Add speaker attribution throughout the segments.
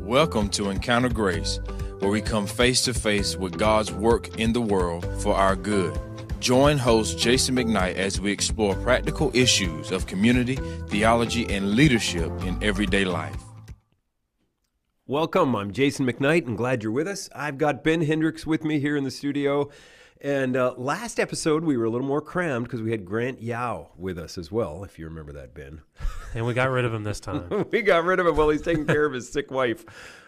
Speaker 1: Welcome to Encounter Grace, where we come face to face with God's work in the world for our good. Join host Jason McKnight as we explore practical issues of community, theology, and leadership in everyday life.
Speaker 2: Welcome. I'm Jason McKnight and glad you're with us. I've got Ben Hendricks with me here in the studio. And uh, last episode, we were a little more crammed because we had Grant Yao with us as well, if you remember that, Ben.
Speaker 3: And we got rid of him this time.
Speaker 2: we got rid of him while he's taking care of his sick wife.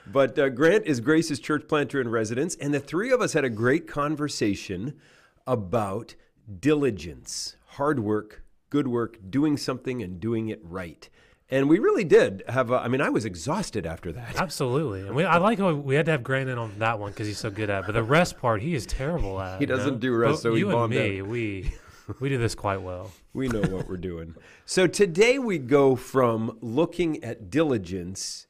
Speaker 2: But uh, Grant is Grace's church planter in residence, and the three of us had a great conversation about diligence, hard work, good work, doing something and doing it right. And we really did have. A, I mean, I was exhausted after that.
Speaker 3: Absolutely, and we, I like how we had to have Grant in on that one because he's so good at. it. But the rest part, he is terrible at.
Speaker 2: He doesn't
Speaker 3: you know?
Speaker 2: do rest,
Speaker 3: But
Speaker 2: so he
Speaker 3: you and me,
Speaker 2: out.
Speaker 3: we we do this quite well.
Speaker 2: We know what we're doing. So today we go from looking at diligence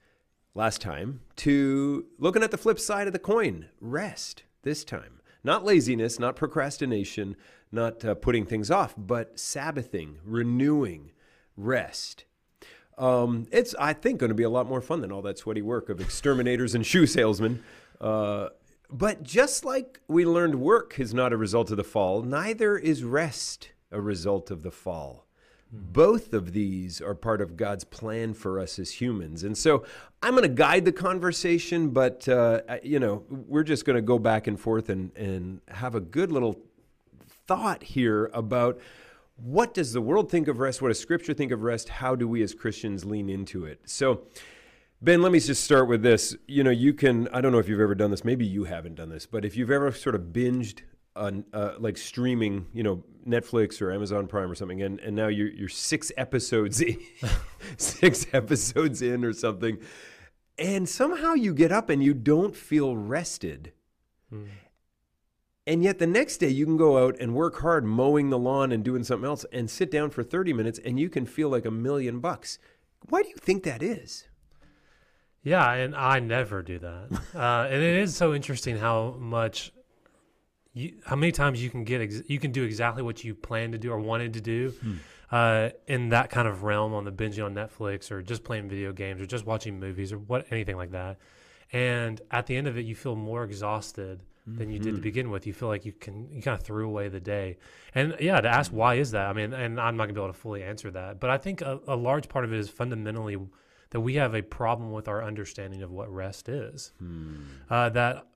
Speaker 2: last time to looking at the flip side of the coin, rest this time. Not laziness, not procrastination, not uh, putting things off, but Sabbathing, renewing, rest. Um, it's, I think, going to be a lot more fun than all that sweaty work of exterminators and shoe salesmen. Uh, but just like we learned work is not a result of the fall, neither is rest a result of the fall. Both of these are part of God's plan for us as humans. And so I'm going to guide the conversation, but, uh, you know, we're just going to go back and forth and, and have a good little thought here about what does the world think of rest? What does Scripture think of rest? How do we as Christians lean into it? So, Ben, let me just start with this. You know, you can, I don't know if you've ever done this, maybe you haven't done this, but if you've ever sort of binged on uh, like streaming, you know, Netflix or Amazon Prime or something, and, and now you're, you're six episodes in, six episodes in or something, and somehow you get up and you don't feel rested. And yet the next day you can go out and work hard mowing the lawn and doing something else and sit down for 30 minutes and you can feel like a million bucks. Why do you think that is?
Speaker 3: Yeah, and I never do that. Uh, and it is so interesting how much, you, how many times you can get, ex- you can do exactly what you planned to do or wanted to do, uh, in that kind of realm on the binging on Netflix or just playing video games or just watching movies or what anything like that. And at the end of it, you feel more exhausted than you did to begin with. You feel like you can, you kind of threw away the day. And yeah, to ask why is that? I mean, and I'm not gonna be able to fully answer that, but I think a, a large part of it is fundamentally that we have a problem with our understanding of what rest is. Uh, that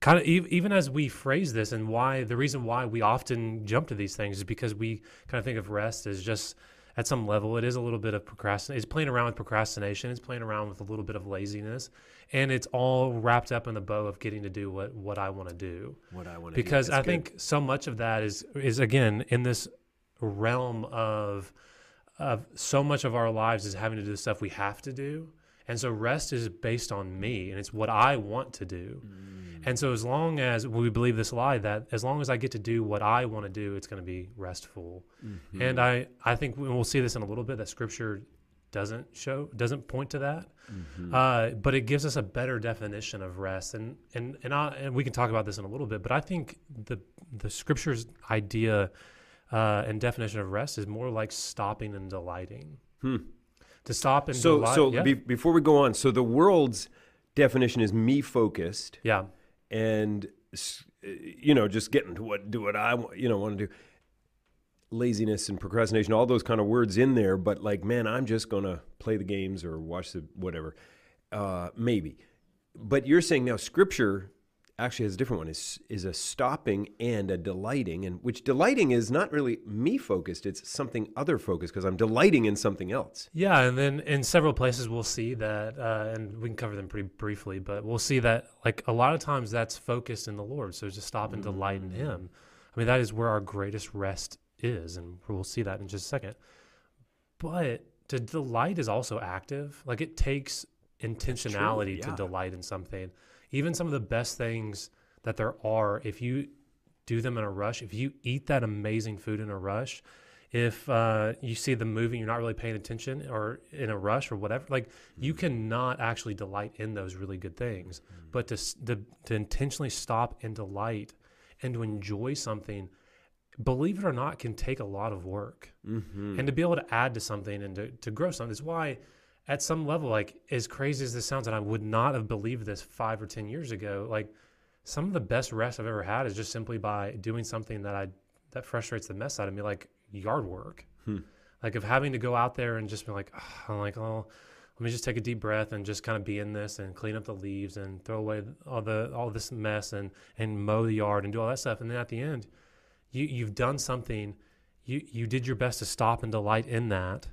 Speaker 3: kind of even as we phrase this and why the reason why we often jump to these things is because we kind of think of rest as just at some level it is a little bit of procrastination it's playing around with procrastination it's playing around with a little bit of laziness and it's all wrapped up in the bow of getting to do what what i want to do.
Speaker 2: What I want to
Speaker 3: because I think so much of that is is again in this realm of of so much of our lives is having to do the stuff we have to do. And so rest is based on me and it's what I want to do. And so as long as we believe this lie that as long as I get to do what I want to do, it's going to be restful. And I I think we- we'll see this in a little bit that scripture doesn't show doesn't point to that. Uh, but it gives us a better definition of rest, and and and, I, and we can talk about this in a little bit. But I think the the scripture's idea uh, and definition of rest is more like stopping and delighting. To stop and
Speaker 2: so. So
Speaker 3: yeah.
Speaker 2: be, before we go on, so the world's definition is me focused
Speaker 3: yeah,
Speaker 2: and you know just getting to what do what I you know want to do. Laziness and procrastination, all those kind of words in there, but like, man, I'm just gonna play the games or watch the whatever, uh, maybe. But you're saying now Scripture actually has a different one. is is a stopping and a delighting, and which delighting is not really me focused; it's something other focused because I'm delighting in something else.
Speaker 3: Yeah, and then in several places we'll see that, uh, and we can cover them pretty briefly, but we'll see that like a lot of times that's focused in the Lord. So to stop and delight in Him. I mean, that is where our greatest rest is, and we'll see that in just a second. But to delight is also active. Like it takes intentionality to
Speaker 2: yeah.
Speaker 3: delight in something. Even some of the best things that there are, if you do them in a rush, if you eat that amazing food in a rush, if uh, you see the movie and you're not really paying attention or in a rush or whatever, like you mm-hmm. cannot actually delight in those really good things. Mm-hmm. But to, to, to intentionally stop and delight and to enjoy something, believe it or not, can take a lot of work. Mm-hmm. And to be able to add to something and to, to grow something is why at some level, like as crazy as this sounds, and I would not have believed this five or ten years ago, like some of the best rest I've ever had is just simply by doing something that I that frustrates the mess out of me, like yard work.
Speaker 2: Hmm.
Speaker 3: Like of having to go out there and just be like, I'm like, oh, let me just take a deep breath and just kind of be in this and clean up the leaves and throw away all the all this mess and and mow the yard and do all that stuff. And then at the end, you you've done something. You you did your best to stop and delight in that,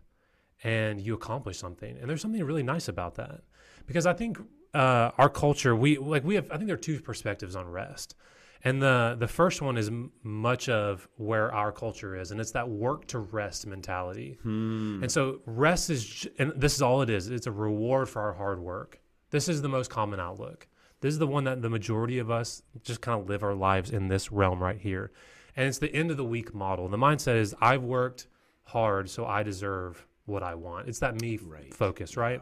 Speaker 3: and you accomplish something. And there's something really nice about that because I think uh, our culture we like we have. I think there are two perspectives on rest. And the the first one is m- much of where our culture is, and it's that work to rest mentality. And so rest is, and this is all it is. It's a reward for our hard work. This is the most common outlook. This is the one that the majority of us just kind of live our lives in this realm right here. And it's the end of the week model. The mindset is I've worked hard, so I deserve what I want. It's that me
Speaker 2: Right.
Speaker 3: focus, right?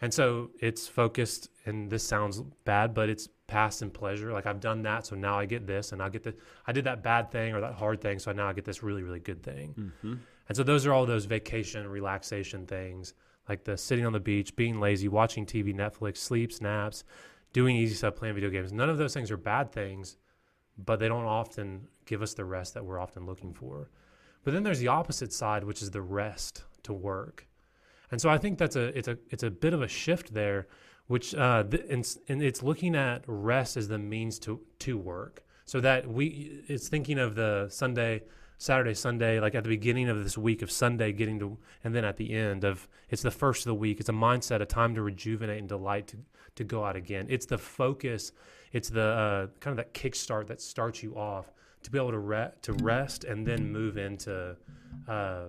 Speaker 3: And so it's focused, and this sounds bad, but it's past and pleasure. Like I've done that, so now I get this, and I get the I did that bad thing or that hard thing, so now I get this really, really good thing.
Speaker 2: Mm-hmm.
Speaker 3: And so those are all those vacation, relaxation things, like the sitting on the beach, being lazy, watching TV, Netflix, sleep, naps, doing easy stuff, playing video games. None of those things are bad things, but they don't often give us the rest that we're often looking for. But then there's the opposite side, which is the rest to work. And so I think that's a it's a it's a bit of a shift there, which uh, th- and, and it's looking at rest as the means to to work. So that we it's thinking of the Sunday, Saturday, Sunday, like at the beginning of this week of Sunday getting to, and then at the end of it's the first of the week. It's a mindset, a time to rejuvenate and delight to to go out again. It's the focus. It's the uh, kind of that kickstart that starts you off to be able to re- to rest and then move into uh,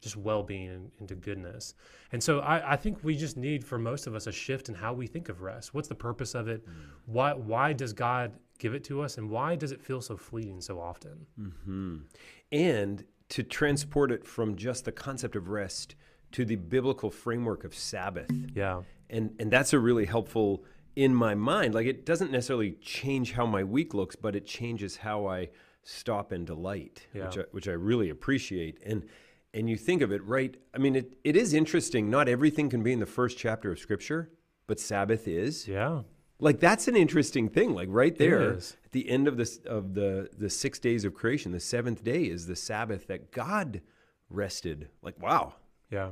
Speaker 3: just well-being and into goodness. And so I, I think we just need for most of us a shift in how we think of rest. What's the purpose of it? Why why does God give it to us and why does it feel so fleeting so often?
Speaker 2: hmm And to transport it from just the concept of rest to the biblical framework of Sabbath.
Speaker 3: Yeah.
Speaker 2: And and that's a really helpful in my mind. Like it doesn't necessarily change how my week looks, but it changes how I stop and delight, which I, which I really appreciate. And and you think of it right. I mean, it, it is interesting. Not everything can be in the first chapter of Scripture, but Sabbath is.
Speaker 3: Yeah.
Speaker 2: Like that's an interesting thing. Like right there at the end of this of the the six days of creation, the seventh day is the Sabbath that God rested. Like wow.
Speaker 3: Yeah.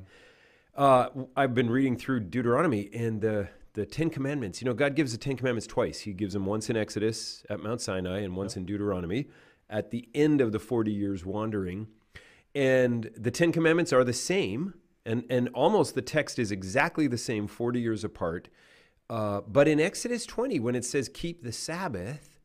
Speaker 2: Uh, I've been reading through Deuteronomy and the the Ten Commandments. You know, God gives the Ten Commandments twice. He gives them once in Exodus at Mount Sinai and once in Deuteronomy at the end of the forty years wandering. And the Ten Commandments are the same, and and almost the text is exactly the same forty years apart. Uh, but in Exodus 20, when it says keep the Sabbath,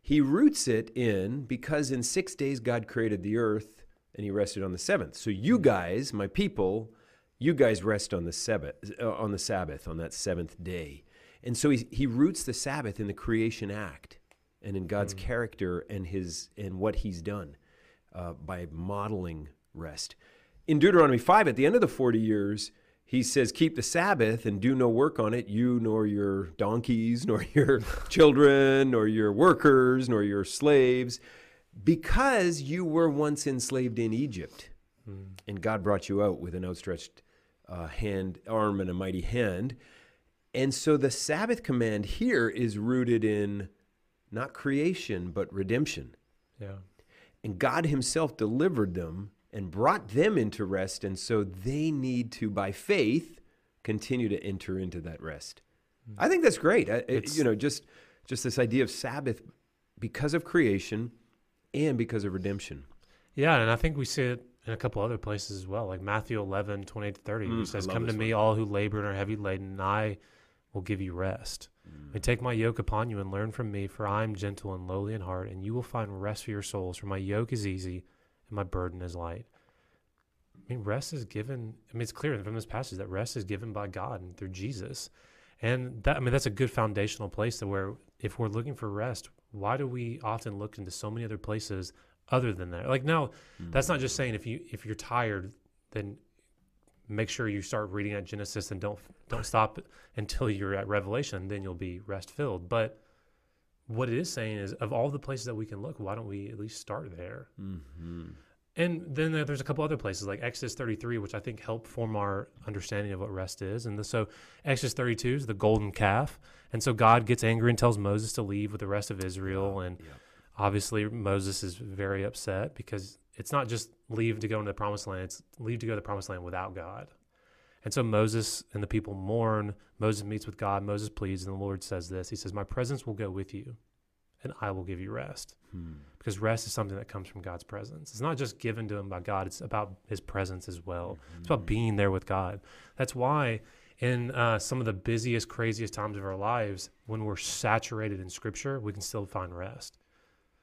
Speaker 2: he roots it in because in six days God created the earth and he rested on the seventh. So you guys, my people, you guys rest on the Sabbath, uh, on the Sabbath, on that seventh day. And so he, he roots the Sabbath in the creation act and in God's character and his and what he's done uh, by modeling rest. In Deuteronomy 5, at the end of the 40 years, he says, Keep the Sabbath and do no work on it, you nor your donkeys, nor your children, nor your workers, nor your slaves, because you were once enslaved in Egypt. And God brought you out with an outstretched uh, hand, arm, and a mighty hand. And so the Sabbath command here is rooted in not creation, but redemption.
Speaker 3: Yeah.
Speaker 2: And God Himself delivered them and brought them into rest. And so they need to, by faith, continue to enter into that rest. I think that's great. I, I-
Speaker 3: It's-
Speaker 2: you know, just just this idea of Sabbath because of creation and because of redemption.
Speaker 3: Yeah, and I think we see it in a couple other places as well, like Matthew 11, 28 to 30.
Speaker 2: Mm,
Speaker 3: says, Come to me, all who labor and are heavy laden, and I will give you rest. Mm. And take my yoke upon you and learn from me, for I am gentle and lowly in heart, and you will find rest for your souls. For my yoke is easy and my burden is light. I mean, rest is given. I mean, it's clear from this passage that rest is given by God and through Jesus. And that, I mean, that's a good foundational place to where if we're looking for rest, why do we often look into so many other places other than that? Like now, mm. that's not just saying if you if you're tired, then make sure you start reading at Genesis and don't don't stop until you're at Revelation. Then you'll be rest filled. But what it is saying is, of all the places that we can look, why don't we at least start there?
Speaker 2: Mm-hmm.
Speaker 3: and then there's a couple other places like Exodus 33, which I think help form our understanding of what rest is. And the, so Exodus 32 is the golden calf. And so God gets angry and tells Moses to leave with the rest of Israel. And
Speaker 2: Yeah.
Speaker 3: obviously Moses is very upset because it's not just leave to go into the promised land, it's leave to go to the promised land without God. And so Moses and the people mourn. Moses meets with God. Moses pleads, and the Lord says this He says, My presence will go with you, and I will give you rest.
Speaker 2: Hmm.
Speaker 3: Because rest is something that comes from God's presence. It's not just given to him by God, it's about his presence as well. It's about being there with God. That's why, in uh, some of the busiest, craziest times of our lives, when we're saturated in Scripture, we can still find rest.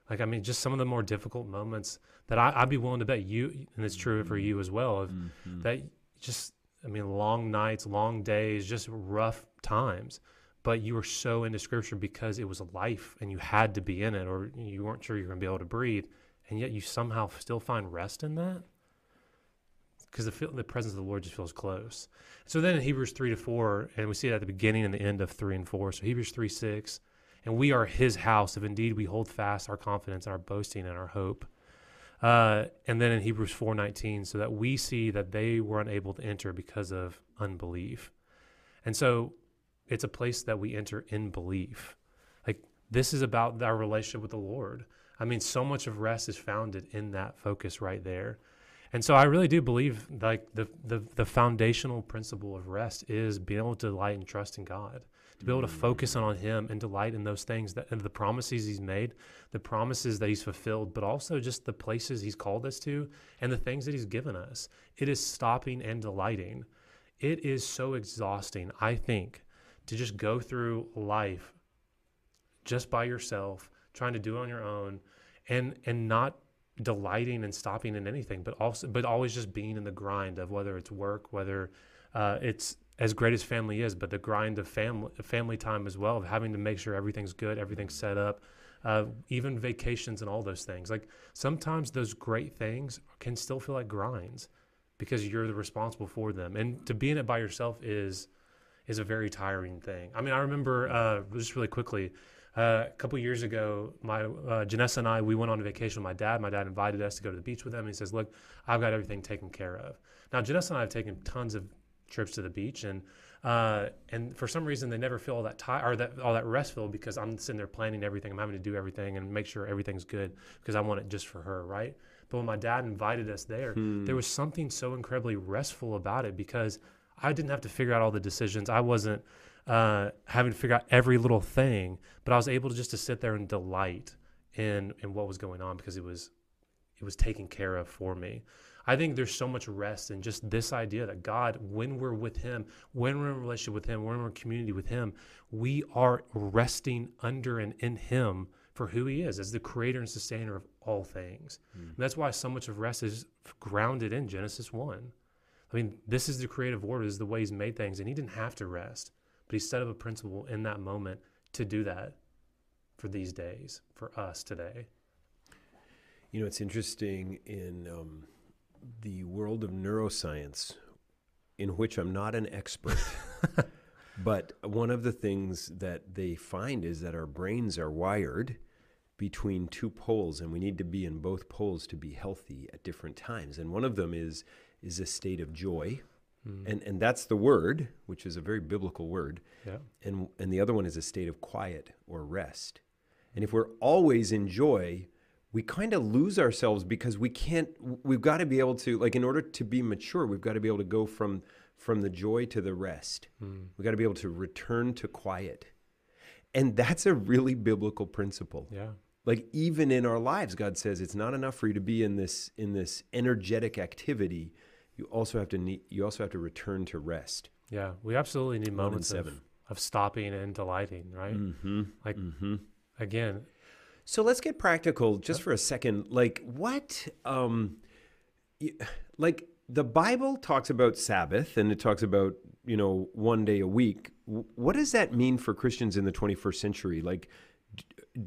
Speaker 3: Like, I mean, just some of the more difficult moments that I, I'd be willing to bet you, and it's true for you as well, of
Speaker 2: Mhm.
Speaker 3: that just i mean long nights long days just rough times. But you were so into scripture because it was a life and you had to be in it or you weren't sure you were going to be able to breathe and yet you somehow still find rest in that? Because the, the presence of the lord just feels close. So then in hebrews 3 to 4 and we see it at the beginning and the end of 3 and 4 so hebrews 3 6 and we are his house if indeed we hold fast our confidence and our boasting and our hope uh, and then in Hebrews 4:19, so that we see that they were unable to enter because of unbelief. And so it's a place that we enter in belief. Like this is about our relationship with the Lord. I mean, so much of rest is founded in that focus right there. And so I really do believe like the the, the foundational principle of rest is being able to delight and trust in God. To be able to focus on him and delight in those things that and the promises he's made, the promises that he's fulfilled, but also just the places he's called us to and the things that he's given us. It is stopping and delighting. It is so exhausting, I think, to just go through life just by yourself, trying to do it on your own, and and not delighting and stopping in anything, but also but always just being in the grind of whether it's work, whether uh, it's as great as family is, but the grind of family family time as well, of having to make sure everything's good, everything's set up, uh, even vacations and all those things. Like sometimes those great things can still feel like grinds because you're the responsible for them, and to be in it by yourself is is a very tiring thing. I mean, I remember uh, just really quickly. Uh, a couple years ago, my uh, Janessa and I, we went on a vacation with my dad. My dad invited us to go to the beach with him. He says, "Look, I've got everything taken care of." Now, Janessa and I have taken tons of trips to the beach, and uh, and for some reason they never feel all that tired or that all that restful because I'm sitting there planning everything. I'm having to do everything and make sure everything's good because I want it just for her, right? But when my dad invited us there, there was something so incredibly restful about it because I didn't have to figure out all the decisions. I wasn't uh, having to figure out every little thing, but I was able to just to sit there and delight in in what was going on because it was it was taken care of for me. I think there's so much rest in just this idea that God, when we're with Him, when we're in relationship with Him, when we're in community with Him, we are resting under and in Him for who He is as the creator and sustainer of all things. And that's why so much of rest is grounded in Genesis 1. I mean, this is the creative order, this is the way He's made things, and He didn't have to rest, but He set up a principle in that moment to do that for these days, for us today.
Speaker 2: You know, it's interesting in um, the world of neuroscience, in which I'm not an expert, but one of the things that they find is that our brains are wired between two poles, and we need to be in both poles to be healthy at different times. And one of them is is a state of joy, hmm. and and that's the word, which is a very biblical word
Speaker 3: Yeah.
Speaker 2: and and the other one is a state of quiet or rest. And if we're always in joy, we kind of lose ourselves because we can't we've got to be able to like in order to be mature, we've got to be able to go from from the joy to the rest. We've got to be able to return to quiet. And that's a really biblical principle.
Speaker 3: Yeah.
Speaker 2: Like even in our lives, God says it's not enough for you to be in this in this energetic activity. You also have to need, you also have to return to rest.
Speaker 3: Yeah. We absolutely need moments of, of stopping and delighting, right?
Speaker 2: Mm-hmm.
Speaker 3: Like,
Speaker 2: Mm-hmm.
Speaker 3: again,
Speaker 2: So let's get practical just for a second. Like what um like the Bible talks about Sabbath and it talks about, you know, one day a week. What does that mean for Christians in the 21st century? Like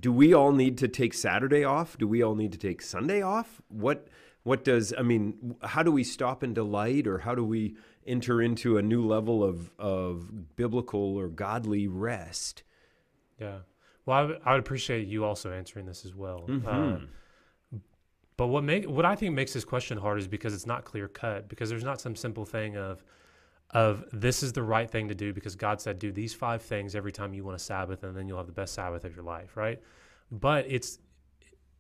Speaker 2: do we all need to take Saturday off? Do we all need to take Sunday off? What what does I mean, how do we stop and delight or how do we enter into a new level of of biblical or godly rest?
Speaker 3: yeah. Well, I would- appreciate you also answering this as well. Uh, But what make what I think makes this question hard is because it's not clear cut. Because there's not some simple thing of of this is the right thing to do because God said do these five things every time you want a Sabbath and then you'll have the best Sabbath of your life, right? But it's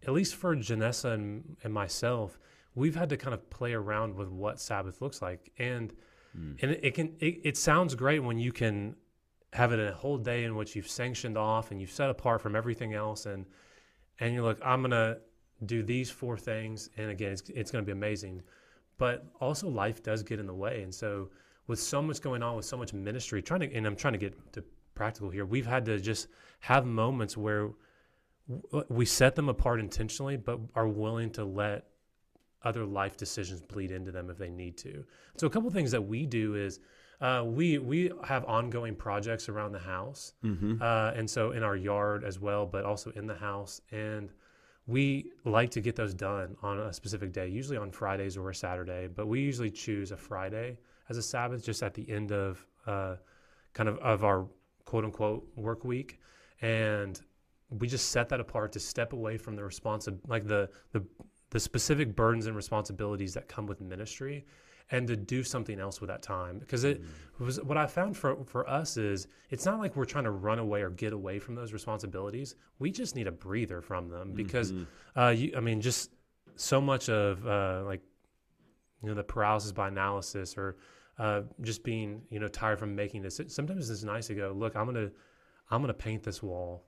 Speaker 3: at least for Janessa and, and myself, we've had to kind of play around with what Sabbath looks like, and mm. and it, it can it, it sounds great when you can have it a whole day in which you've sanctioned off and you've set apart from everything else, and and you're like, I'm gonna do these four things, and again, it's it's gonna be amazing, but also life does get in the way, and so with so much going on, with so much ministry, trying to, and I'm trying to get to practical here, we've had to just have moments where we set them apart intentionally, but are willing to let other life decisions bleed into them if they need to. So a couple things that we do is uh, we we have ongoing projects around the house, mm-hmm. uh, and so in our yard as well, but also in the house, and we like to get those done on a specific day, usually on Fridays or a Saturday. But we usually choose a Friday as a Sabbath, just at the end of uh, kind of of our quote unquote work week, and we just set that apart to step away from the responsive like the the the specific burdens and responsibilities that come with ministry and to do something else with that time because it mm. was what i found for for us is it's not like we're trying to run away or get away from those responsibilities we just need a breather from them because mm-hmm. uh, you, i mean just so much of uh, like you know the paralysis by analysis or uh, just being you know tired from making this sometimes it's nice to go look i'm gonna i'm gonna paint this wall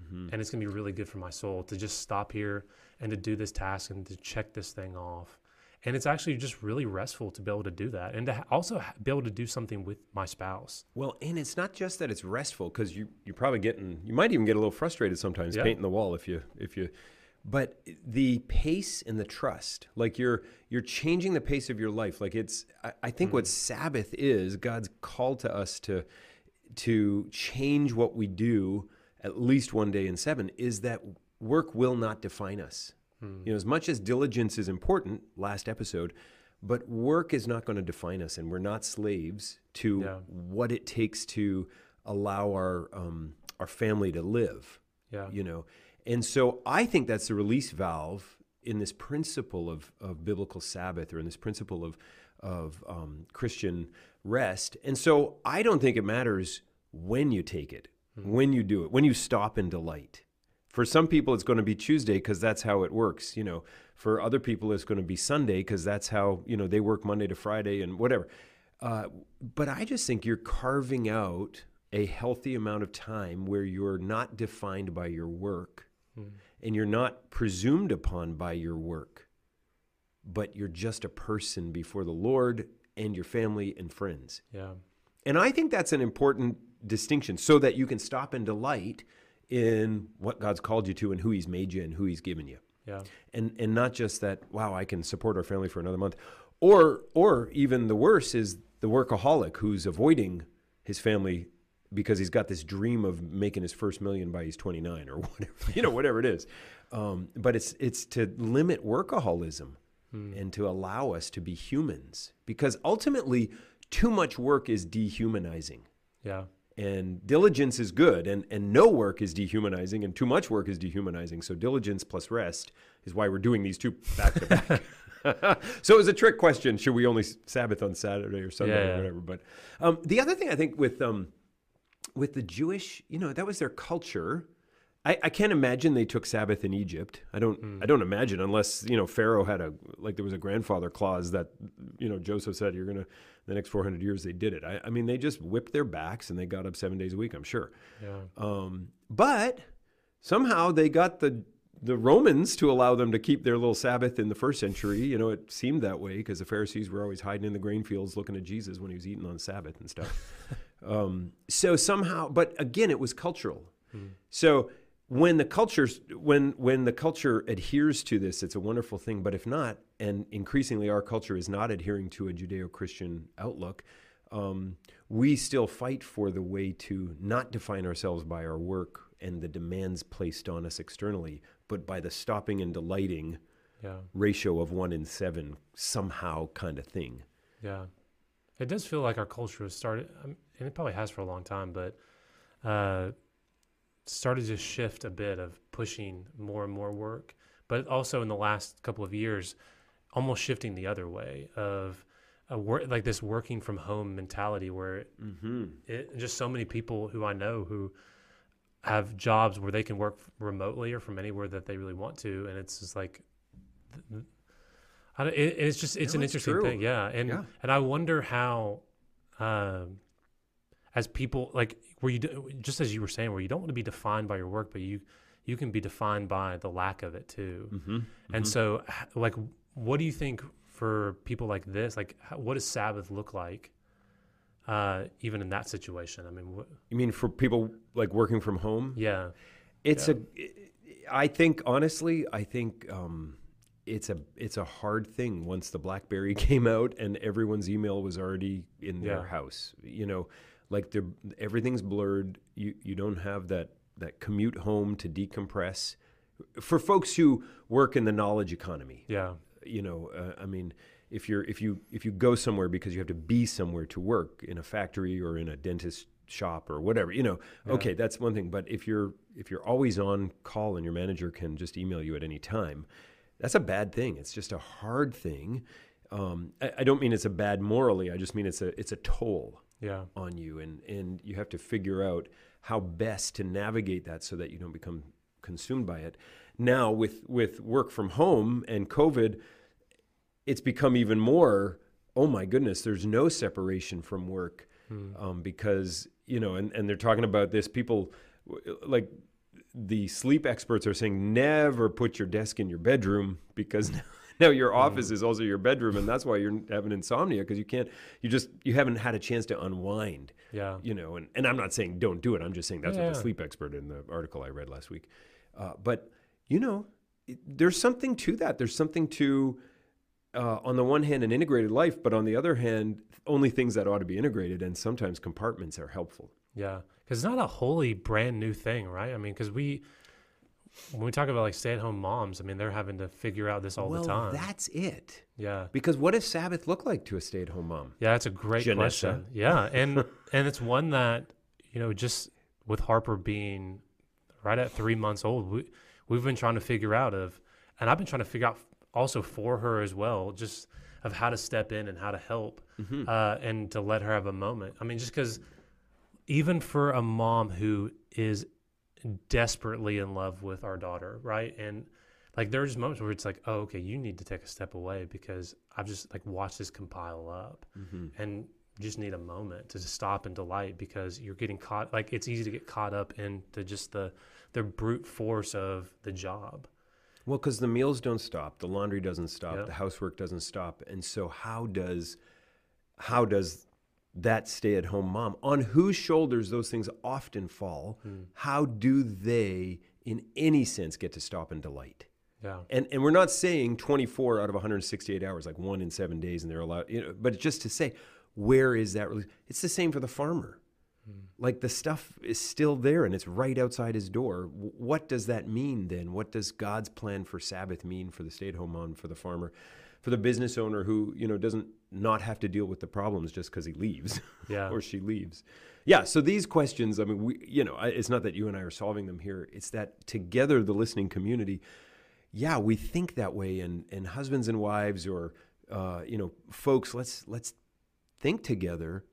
Speaker 3: mm-hmm. and it's gonna be really good for my soul to just stop here and to do this task and to check this thing off. And it's actually just really restful to be able to do that and to also be able to do something with my spouse.
Speaker 2: Well, and it's not just that it's restful because you you're probably getting you might even get a little frustrated sometimes yeah. painting the wall if you if you but the pace and the trust like you're you're changing the pace of your life like it's i, I think mm what sabbath is god's call to us to to change what we do at least one day in seven is that work will not define us. Hmm. You know, as much as diligence is important, last episode, but work is not going to define us, and we're not slaves to yeah. what it takes to allow our um, our family to live.
Speaker 3: Yeah,
Speaker 2: you know, and so I think that's the release valve in this principle of of biblical Sabbath, or in this principle of of um, Christian rest. And so I don't think it matters when you take it, hmm. when you do it, when you stop and delight. For some people, it's going to be Tuesday because that's how it works. You know, for other people, it's going to be Sunday because that's how you know they work Monday to Friday and whatever. Uh, but I just think you're carving out a healthy amount of time where you're not defined by your work mm. and you're not presumed upon by your work, but you're just a person before the Lord and your family and friends.
Speaker 3: Yeah.
Speaker 2: And I think that's an important distinction so that you can stop and delight in what God's called you to and who He's made you and who He's given you.
Speaker 3: Yeah.
Speaker 2: And and not just that, wow, I can support our family for another month. Or or even the worse is the workaholic who's avoiding his family because he's got this dream of making his first million by he's 29 or whatever, you know, whatever it is. Um, but it's it's to limit workaholism hmm. and to allow us to be humans because ultimately too much work is dehumanizing.
Speaker 3: Yeah
Speaker 2: and diligence is good and, and no work is dehumanizing and too much work is dehumanizing. So diligence plus rest is why we're doing these two back to back. So it was a trick question. Should we only sabbath on saturday or sunday yeah, or whatever? But um, the other thing i think with um, with the jewish you know that was their culture I, I can't imagine they took Sabbath in Egypt. I don't. Mm. I don't imagine unless you know Pharaoh had a like there was a grandfather clause that you know Joseph said you're gonna the next 400 years they did it. I, I, mean, they just whipped their backs and they got up seven days a week. I'm sure.
Speaker 3: Yeah.
Speaker 2: Um, but somehow they got the the Romans to allow them to keep their little Sabbath in the first century. You know, it seemed that way because the Pharisees were always hiding in the grain fields looking at Jesus when he was eating on Sabbath and stuff. um, so somehow, but again, it was cultural. Hmm. So when the culture when when the culture adheres to this it's a wonderful thing but if not and increasingly our culture is not adhering to a judeo-christian outlook um, we still fight for the way to not define ourselves by our work and the demands placed on us externally but by the stopping and delighting
Speaker 3: yeah.
Speaker 2: ratio of one in seven somehow kind of thing
Speaker 3: yeah it does feel like our culture has started and it probably has for a long time but uh, started to shift a bit of pushing more and more work, but also in the last couple of years, almost shifting the other way of a work like this working from home mentality where
Speaker 2: Mm-hmm.
Speaker 3: it, just so many people who I know who have jobs where they can work remotely or from anywhere that they really want to, and it's just like, th- th- I don't, it, it's just it's
Speaker 2: No,
Speaker 3: an
Speaker 2: it's
Speaker 3: interesting
Speaker 2: true.
Speaker 3: thing, yeah, and
Speaker 2: Yeah.
Speaker 3: and I wonder how, um, as people like where you do, just as you were saying, where you don't want to be defined by your work, but you you can be defined by the lack of it too,
Speaker 2: Mm-hmm.
Speaker 3: and so like, what do you think for people like this? Like, how, what does Sabbath look like? Uh, even in that situation, I mean, what,
Speaker 2: You mean for people like working from home?
Speaker 3: yeah,
Speaker 2: It's
Speaker 3: Yeah.
Speaker 2: a. I think honestly, I think um, it's a it's a hard thing once the BlackBerry came out and everyone's email was already in their
Speaker 3: Yeah.
Speaker 2: house. You know, like they're everything's blurred. You you don't have that that commute home to decompress. For folks who work in the knowledge economy,
Speaker 3: yeah,
Speaker 2: you know, uh, I mean, if you're if you if you go somewhere because you have to be somewhere to work in a factory or in a dentist shop or whatever, you know,
Speaker 3: Yeah.
Speaker 2: okay, that's one thing. But if you're if you're always on call and your manager can just email you at any time, that's a bad thing. It's just a hard thing. Um, I, I don't mean it's a bad morally. I just mean it's a it's a toll
Speaker 3: yeah,
Speaker 2: on you and and you have to figure out how best to navigate that so that you don't become consumed by it now with with work from home and covid it's become even more oh my goodness there's no separation from work
Speaker 3: Hmm.
Speaker 2: um, because you know and, and they're talking about this people like the sleep experts are saying never put your desk in your bedroom because now your office is also your bedroom and that's why you're having insomnia because you can't you just you haven't had a chance to unwind
Speaker 3: yeah,
Speaker 2: you know and, and i'm not saying don't do it i'm just saying that's what
Speaker 3: Yeah.
Speaker 2: the sleep expert in the article i read last week uh, but you know it, there's something to that there's something to uh, on the one hand an integrated life but on the other hand only things that ought to be integrated and sometimes compartments are helpful
Speaker 3: yeah. Because it's not a wholly brand new thing, right? I mean, because we when we talk about like stay-at-home moms, I mean, they're having to figure out this all
Speaker 2: well
Speaker 3: the time.
Speaker 2: that's it
Speaker 3: yeah,
Speaker 2: because what does sabbath look like to a stay-at-home mom
Speaker 3: yeah, that's a great
Speaker 2: Janessa.
Speaker 3: question. Yeah, and and it's one that you know, just with Harper being right at three months old, we we've been trying to figure out of, and I've been trying to figure out also for her as well, just of how to step in and how to help,
Speaker 2: Mm-hmm.
Speaker 3: uh, and to let her have a moment. I mean, just because even for a mom who is desperately in love with our daughter, right? And like there's moments where it's like, oh, okay, you need to take a step away because I've just like watched this compile up
Speaker 2: Mm-hmm.
Speaker 3: and just need a moment to just stop and delight because you're getting caught like it's easy to get caught up into just the the brute force of the job.
Speaker 2: Well, because the meals don't stop, the laundry doesn't stop,
Speaker 3: Yep.
Speaker 2: the housework doesn't stop, and so how does how does that stay-at-home mom, on whose shoulders those things often fall, hmm. how do they, in any sense, get to stop and delight?
Speaker 3: Yeah.
Speaker 2: And and we're not saying 24 out of 168 hours, like one in seven days, and they're allowed, you know, but just to say, where is that release? It's the same for the farmer. Hmm. Like the stuff is still there and it's right outside his door. What does that mean then? What does God's plan for Sabbath mean for the stay-at-home mom, for the farmer, for the business owner who you know doesn't not have to deal with the problems just because he leaves
Speaker 3: Yeah.
Speaker 2: or she leaves? Yeah. So these questions, I mean, we, you know, it's not that you and I are solving them here. It's that together, the listening community, yeah, we think that way, and and husbands and wives, or uh, you know, folks, let's let's think together.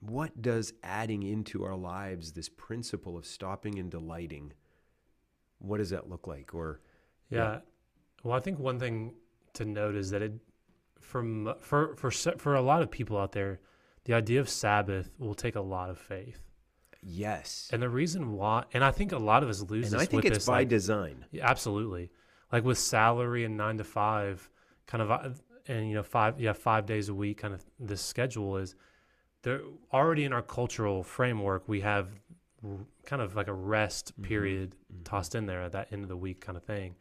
Speaker 2: What does adding into our lives this principle of stopping and delighting? What does that look like? Or
Speaker 3: Yeah. Well, I think one thing to note is that it from for for for a lot of people out there, the idea of Sabbath will take a lot of faith.
Speaker 2: yes,
Speaker 3: And the reason why, and I think a lot of us lose
Speaker 2: and
Speaker 3: this
Speaker 2: I think it's
Speaker 3: this,
Speaker 2: by
Speaker 3: like,
Speaker 2: design.
Speaker 3: Yeah, absolutely. Like with salary and nine to five, kind of, uh, and you know, five, yeah, five days a week, kind of this schedule is there already in our cultural framework, we have r- kind of like a rest
Speaker 2: Mm-hmm.
Speaker 3: period tossed in there at that end of the week kind of thing.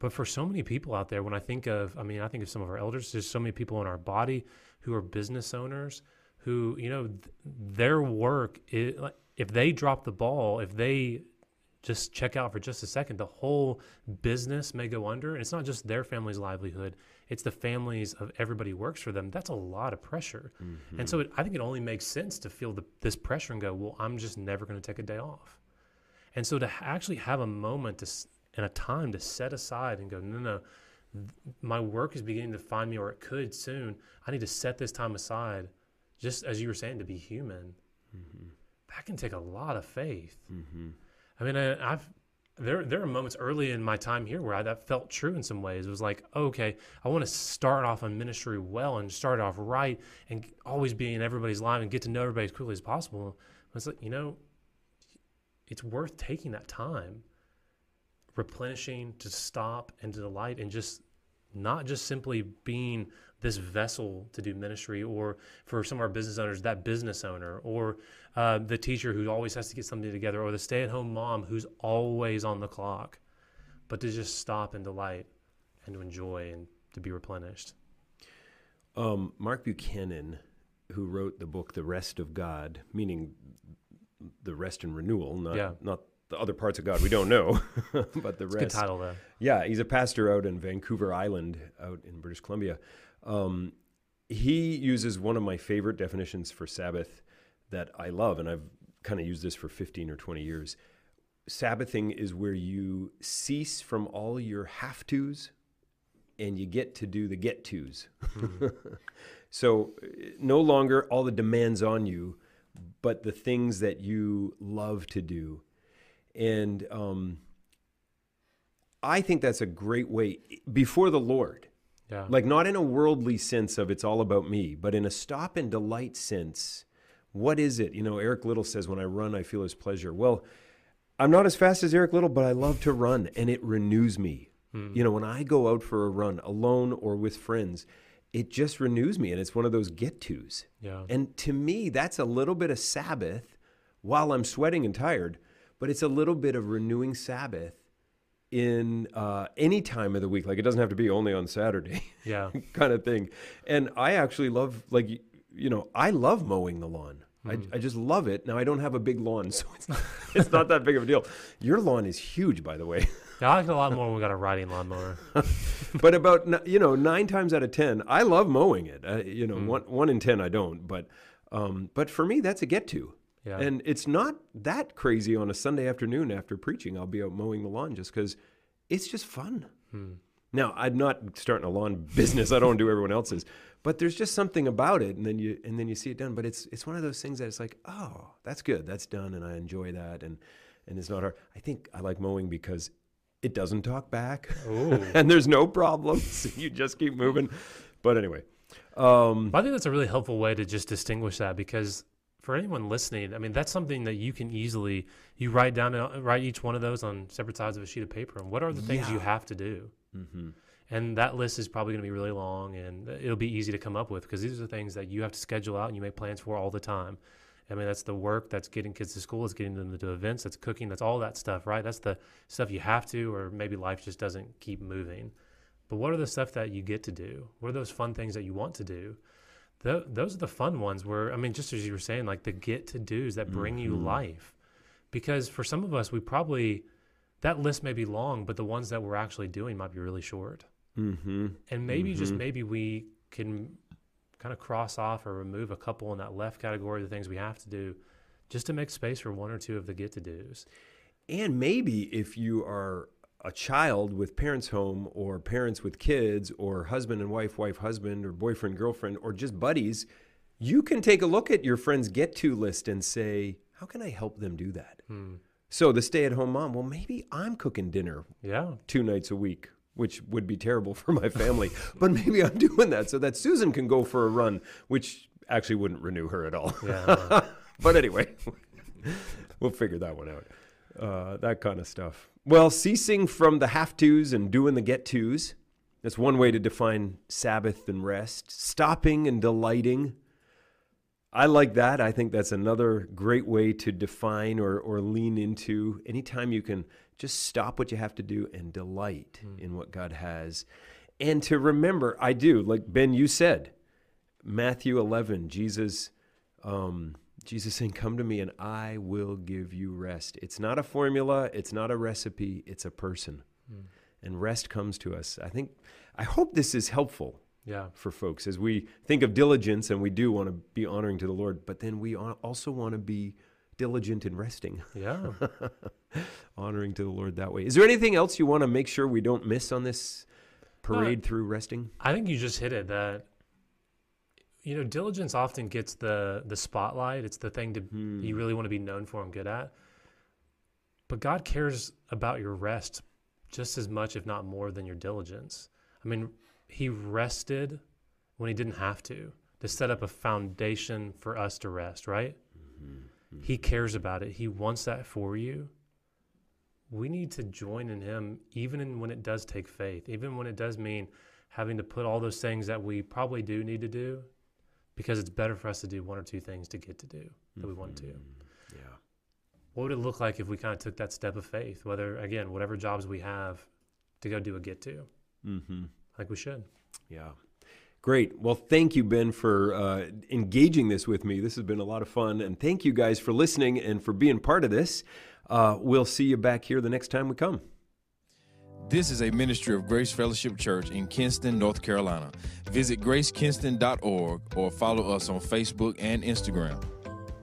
Speaker 3: But for so many people out there, when I think of, I mean, I think of some of our elders, there's so many people in our body who are business owners who, you know, th- their work, is, like, if they drop the ball, if they just check out for just a second, the whole business may go under. And it's not just their family's livelihood, it's the families of everybody who works for them. That's a lot of pressure. And so mm-hmm. it, I think it only makes sense to feel the, this pressure and go, well, I'm just never going to take a day off. And so to actually have a moment to, and a time to set aside and go, no, no, my work is beginning to find me, or it could soon. I need to set this time aside, just as you were saying, to be human. Mm-hmm. That can take a lot of faith. Mm-hmm. I mean, I, I've there there are moments early in my time here where I, that felt true in some ways. It was like, okay, I want to start off on ministry well and start off right and always be in everybody's life and get to know everybody as quickly as possible. But it's like, you know, it's worth taking that time, replenishing to stop and to delight and just not just simply being this vessel to do ministry or for some of our business owners that business owner or uh, the teacher who always has to get something together or the stay-at-home mom who's always on the clock but to just stop and delight and to enjoy and to be replenished
Speaker 2: Um, Mark Buchanan, who wrote the book "The Rest of God," meaning the rest and renewal, not
Speaker 3: Yeah.
Speaker 2: not the other parts of God we don't know, but the
Speaker 3: it's a good title though
Speaker 2: Yeah, he's a pastor out in Vancouver Island, out in British Columbia. Um, he uses one of my favorite definitions for Sabbath that I love, and I've kind of used this for 15 or 20 years. Sabbathing is where you cease from all your have tos and you get to do the get tos. so uh, no longer all the demands on you, but the things that you love to do. And um, I think that's a great way before the Lord.
Speaker 3: yeah
Speaker 2: Like not in a worldly sense of it's all about me, but in a stop and delight sense. What is it? You know, Eric Liddell says, when I run, I feel his pleasure. Well, I'm not as fast as Eric Liddell, but I love to run and it renews me. You know, when I go out for a run alone or with friends, it just renews me and it's one of those get tos.
Speaker 3: yeah
Speaker 2: And to me, that's a little bit of Sabbath while I'm sweating and tired, but it's a little bit of renewing Sabbath in uh, any time of the week. Like it doesn't have to be only on Saturday
Speaker 3: yeah
Speaker 2: kind of thing. And I actually love, like, you know, I love mowing the lawn. I, I just love it. Now I don't have a big lawn, so it's not, it's not that big of a deal. Your lawn is huge, by the way.
Speaker 3: yeah i like it a lot more when we got a riding lawnmower
Speaker 2: but about you know nine times out of ten, I love mowing it. Uh, you know, one one in ten I don't. But um, but for me, that's a get to.
Speaker 3: Yeah.
Speaker 2: And it's not that crazy on a Sunday afternoon after preaching. I'll be out mowing the lawn just because it's just fun. Now, I'm not starting a lawn business. I don't do everyone else's, but there's just something about it, and then you and then you see it done. But it's it's one of those things that it's like, oh, that's good, that's done, and I enjoy that, and and it's not hard. I think I like mowing because it doesn't talk back, and there's no problems. you just keep moving. But anyway, um,
Speaker 3: I think that's a really helpful way to just distinguish that because for anyone listening, I mean, that's something that you can easily you write down uh, write each one of those on separate sides of a sheet of paper. And what are the things you have to do?
Speaker 2: mhm.
Speaker 3: And that list is probably going to be really long, and it'll be easy to come up with because these are the things that you have to schedule out and you make plans for all the time. I mean, that's the work, that's getting kids to school, it's getting them to do events, that's cooking, that's all that stuff, right? That's the stuff you have to, or maybe life just doesn't keep moving. But what are the stuff that you get to do? What are those fun things that you want to do? Th- those are the fun ones where, I mean, just as you were saying, like the get to do's that bring you
Speaker 2: Mhm.
Speaker 3: life. Because for some of us, we probably, that list may be long, but the ones that we're actually doing might be really short.
Speaker 2: Mhm.
Speaker 3: And maybe just
Speaker 2: Mhm.
Speaker 3: maybe we can kind of cross off or remove a couple in that left category of the things we have to do just to make space for one or two of the get to do's.
Speaker 2: And maybe if you are a child with parents home or parents with kids or husband and wife, wife, husband, or boyfriend, girlfriend, or just buddies, you can take a look at your friend's get to list and say, how can I help them do that?
Speaker 3: Hmm.
Speaker 2: So the stay at home mom, well, maybe I'm cooking dinner
Speaker 3: Yeah.
Speaker 2: two nights a week, which would be terrible for my family, but maybe I'm doing that so that Susan can go for a run, which actually wouldn't renew her at all.
Speaker 3: Yeah.
Speaker 2: but anyway, we'll figure that one out. Uh, that kind of stuff. Well, ceasing from the have tos and doing the get tos. That's one way to define Sabbath and rest. Stopping and delighting. I like that. I think that's another great way to define or, or lean into. Anytime you can just stop what you have to do and delight in what God has. And to remember, I do, like Ben, you said, Matthew 11, Jesus, um, Jesus saying, Come to me and I will give you rest. It's not a formula, it's not a recipe, it's a person. Hmm. And rest comes to us. I think, I hope this is helpful
Speaker 3: Yeah.
Speaker 2: for folks as we think of diligence and we do want to be honoring to the Lord, but then we also want to be diligent in resting,
Speaker 3: Yeah.
Speaker 2: honoring to the Lord that way. Is there anything else you want to make sure we don't miss on this uh, parade through resting?
Speaker 3: I think you just hit it that you know diligence often gets the the spotlight. It's the thing to
Speaker 2: Hmm.
Speaker 3: you really want to be known for and good at. But God cares about your rest just as much, if not more, than your diligence. I mean, He rested when He didn't have to to set up a foundation for us to rest. Right? He cares about it. He wants that for you. We need to join in Him, even in, when it does take faith, even when it does mean having to put all those things that we probably do need to do, because it's better for us to do one or two things to get to do that we want to.
Speaker 2: Yeah.
Speaker 3: What would it look like if we kind of took that step of faith? Whether again, whatever jobs we have, to go do a get to.
Speaker 2: Mm-hmm.
Speaker 3: Think we should.
Speaker 2: Yeah. Great. Well, thank you, Ben, for uh, engaging this with me. This has been a lot of fun. And thank you guys for listening and for being part of this. Uh, we'll see you back here the next time we come.
Speaker 1: This is a ministry of Grace Fellowship Church in Kinston, North Carolina. Visit gracekinston.org or follow us on Facebook and Instagram.